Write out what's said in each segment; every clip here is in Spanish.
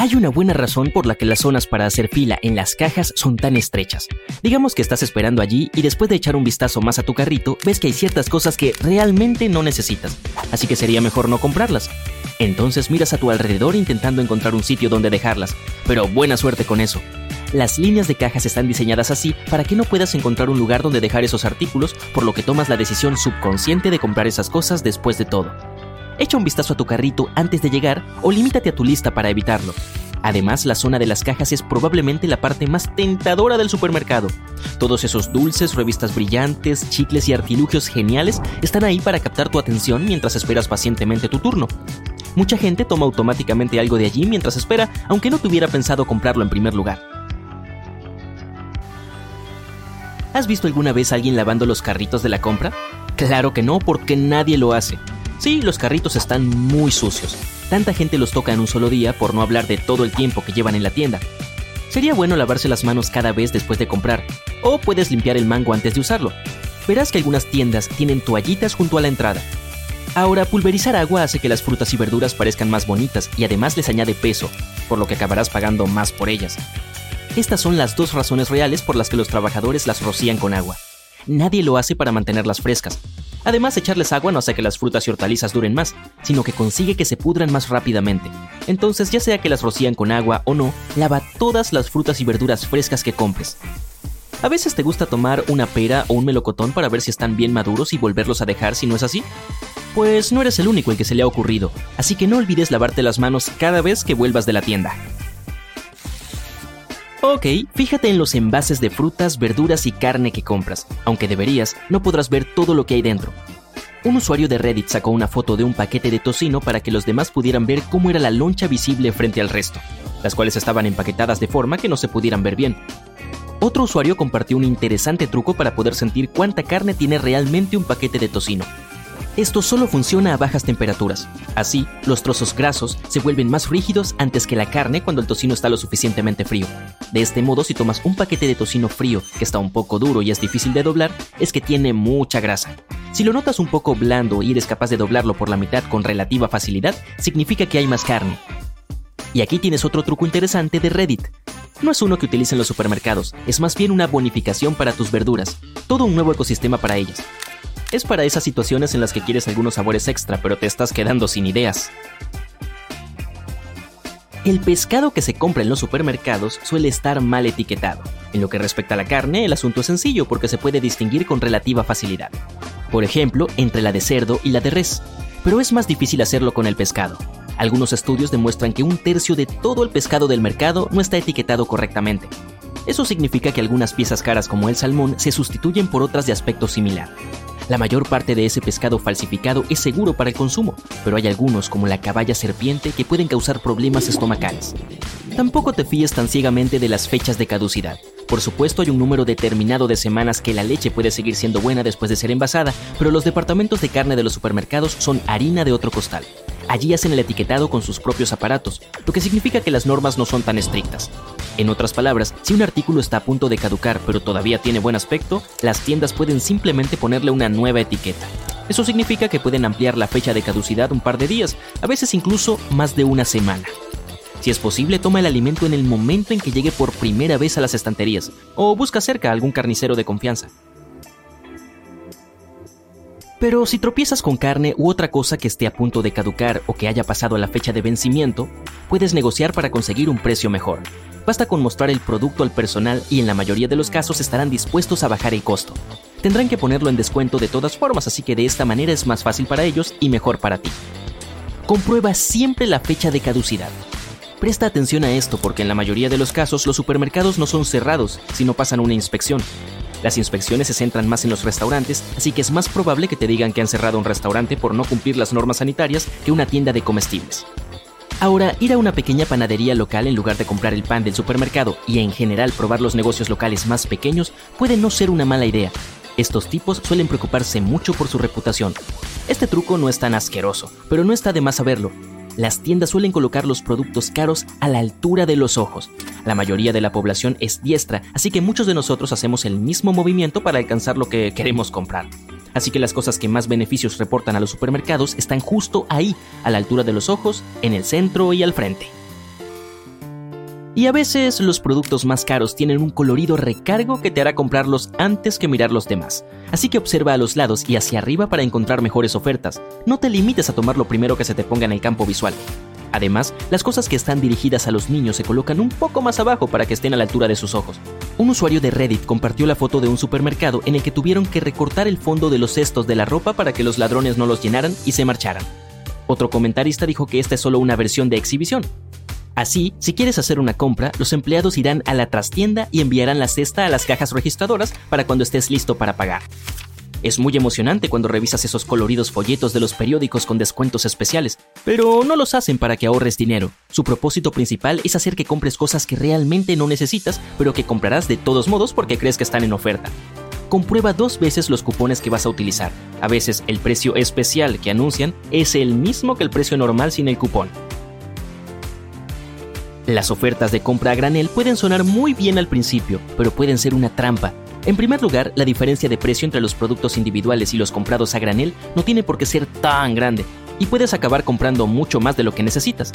Hay una buena razón por la que las zonas para hacer fila en las cajas son tan estrechas. Digamos que estás esperando allí y después de echar un vistazo más a tu carrito, ves que hay ciertas cosas que realmente no necesitas, así que sería mejor no comprarlas. Entonces miras a tu alrededor intentando encontrar un sitio donde dejarlas, pero buena suerte con eso. Las líneas de cajas están diseñadas así para que no puedas encontrar un lugar donde dejar esos artículos, por lo que tomas la decisión subconsciente de comprar esas cosas después de todo. Echa un vistazo a tu carrito antes de llegar o limítate a tu lista para evitarlo. Además, la zona de las cajas es probablemente la parte más tentadora del supermercado. Todos esos dulces, revistas brillantes, chicles y artilugios geniales están ahí para captar tu atención mientras esperas pacientemente tu turno. Mucha gente toma automáticamente algo de allí mientras espera, aunque no tuviera pensado comprarlo en primer lugar. ¿Has visto alguna vez a alguien lavando los carritos de la compra? Claro que no, porque nadie lo hace. Sí, los carritos están muy sucios. Tanta gente los toca en un solo día por no hablar de todo el tiempo que llevan en la tienda. Sería bueno lavarse las manos cada vez después de comprar, o puedes limpiar el mango antes de usarlo. Verás que algunas tiendas tienen toallitas junto a la entrada. Ahora, pulverizar agua hace que las frutas y verduras parezcan más bonitas y además les añade peso, por lo que acabarás pagando más por ellas. Estas son las dos razones reales por las que los trabajadores las rocían con agua. Nadie lo hace para mantenerlas frescas, Además, echarles agua no hace que las frutas y hortalizas duren más, sino que consigue que se pudran más rápidamente. Entonces, ya sea que las rocían con agua o no, lava todas las frutas y verduras frescas que compres. A veces te gusta tomar una pera o un melocotón para ver si están bien maduros y volverlos a dejar si no es así. Pues no eres el único el que se le ha ocurrido, así que no olvides lavarte las manos cada vez que vuelvas de la tienda. Ok, fíjate en los envases de frutas, verduras y carne que compras. Aunque deberías, no podrás ver todo lo que hay dentro. Un usuario de Reddit sacó una foto de un paquete de tocino para que los demás pudieran ver cómo era la loncha visible frente al resto, las cuales estaban empaquetadas de forma que no se pudieran ver bien. Otro usuario compartió un interesante truco para poder sentir cuánta carne tiene realmente un paquete de tocino. Esto solo funciona a bajas temperaturas. Así, los trozos grasos se vuelven más rígidos antes que la carne cuando el tocino está lo suficientemente frío. De este modo, si tomas un paquete de tocino frío que está un poco duro y es difícil de doblar, es que tiene mucha grasa. Si lo notas un poco blando y eres capaz de doblarlo por la mitad con relativa facilidad, significa que hay más carne. Y aquí tienes otro truco interesante de Reddit. No es uno que utilicen los supermercados, es más bien una bonificación para tus verduras, todo un nuevo ecosistema para ellas. Es para esas situaciones en las que quieres algunos sabores extra, pero te estás quedando sin ideas. El pescado que se compra en los supermercados suele estar mal etiquetado. En lo que respecta a la carne, el asunto es sencillo porque se puede distinguir con relativa facilidad. Por ejemplo, entre la de cerdo y la de res. Pero es más difícil hacerlo con el pescado. Algunos estudios demuestran que un tercio de todo el pescado del mercado no está etiquetado correctamente. Eso significa que algunas piezas caras como el salmón se sustituyen por otras de aspecto similar. La mayor parte de ese pescado falsificado es seguro para el consumo, pero hay algunos, como la caballa serpiente, que pueden causar problemas estomacales. Tampoco te fíes tan ciegamente de las fechas de caducidad. Por supuesto, hay un número determinado de semanas que la leche puede seguir siendo buena después de ser envasada, pero los departamentos de carne de los supermercados son harina de otro costal. Allí hacen el etiquetado con sus propios aparatos, lo que significa que las normas no son tan estrictas. En otras palabras, si un artículo está a punto de caducar pero todavía tiene buen aspecto, las tiendas pueden simplemente ponerle una nueva etiqueta. Eso significa que pueden ampliar la fecha de caducidad un par de días, a veces incluso más de una semana. Si es posible, toma el alimento en el momento en que llegue por primera vez a las estanterías, o busca cerca a algún carnicero de confianza. Pero si tropiezas con carne u otra cosa que esté a punto de caducar o que haya pasado la fecha de vencimiento, puedes negociar para conseguir un precio mejor. Basta con mostrar el producto al personal y en la mayoría de los casos estarán dispuestos a bajar el costo. Tendrán que ponerlo en descuento de todas formas, así que de esta manera es más fácil para ellos y mejor para ti. Comprueba siempre la fecha de caducidad. Presta atención a esto porque en la mayoría de los casos los supermercados no son cerrados, sino pasan una inspección. Las inspecciones se centran más en los restaurantes, así que es más probable que te digan que han cerrado un restaurante por no cumplir las normas sanitarias que una tienda de comestibles. Ahora, ir a una pequeña panadería local en lugar de comprar el pan del supermercado y en general probar los negocios locales más pequeños puede no ser una mala idea. Estos tipos suelen preocuparse mucho por su reputación. Este truco no es tan asqueroso, pero no está de más saberlo. Las tiendas suelen colocar los productos caros a la altura de los ojos. La mayoría de la población es diestra, así que muchos de nosotros hacemos el mismo movimiento para alcanzar lo que queremos comprar. Así que las cosas que más beneficios reportan a los supermercados están justo ahí, a la altura de los ojos, en el centro y al frente. Y a veces los productos más caros tienen un colorido recargo que te hará comprarlos antes que mirar los demás. Así que observa a los lados y hacia arriba para encontrar mejores ofertas. No te limites a tomar lo primero que se te ponga en el campo visual. Además, las cosas que están dirigidas a los niños se colocan un poco más abajo para que estén a la altura de sus ojos. Un usuario de Reddit compartió la foto de un supermercado en el que tuvieron que recortar el fondo de los cestos de la ropa para que los ladrones no los llenaran y se marcharan. Otro comentarista dijo que esta es solo una versión de exhibición. Así, si quieres hacer una compra, los empleados irán a la trastienda y enviarán la cesta a las cajas registradoras para cuando estés listo para pagar. Es muy emocionante cuando revisas esos coloridos folletos de los periódicos con descuentos especiales, pero no los hacen para que ahorres dinero. Su propósito principal es hacer que compres cosas que realmente no necesitas, pero que comprarás de todos modos porque crees que están en oferta. Comprueba dos veces los cupones que vas a utilizar. A veces el precio especial que anuncian es el mismo que el precio normal sin el cupón. Las ofertas de compra a granel pueden sonar muy bien al principio, pero pueden ser una trampa en primer lugar, la diferencia de precio entre los productos individuales y los comprados a granel no tiene por qué ser tan grande, y puedes acabar comprando mucho más de lo que necesitas.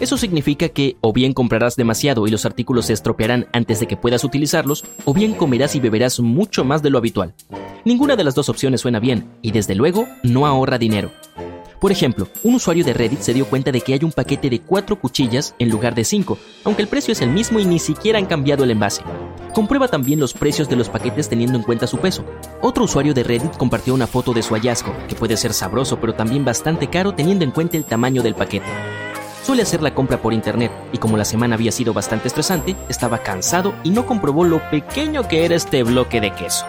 Eso significa que o bien comprarás demasiado y los artículos se estropearán antes de que puedas utilizarlos, o bien comerás y beberás mucho más de lo habitual. Ninguna de las dos opciones suena bien, y desde luego no ahorra dinero. Por ejemplo, un usuario de Reddit se dio cuenta de que hay un paquete de 4 cuchillas en lugar de 5, aunque el precio es el mismo y ni siquiera han cambiado el envase. Comprueba también los precios de los paquetes teniendo en cuenta su peso. Otro usuario de Reddit compartió una foto de su hallazgo, que puede ser sabroso pero también bastante caro teniendo en cuenta el tamaño del paquete. Suele hacer la compra por internet y como la semana había sido bastante estresante, estaba cansado y no comprobó lo pequeño que era este bloque de queso.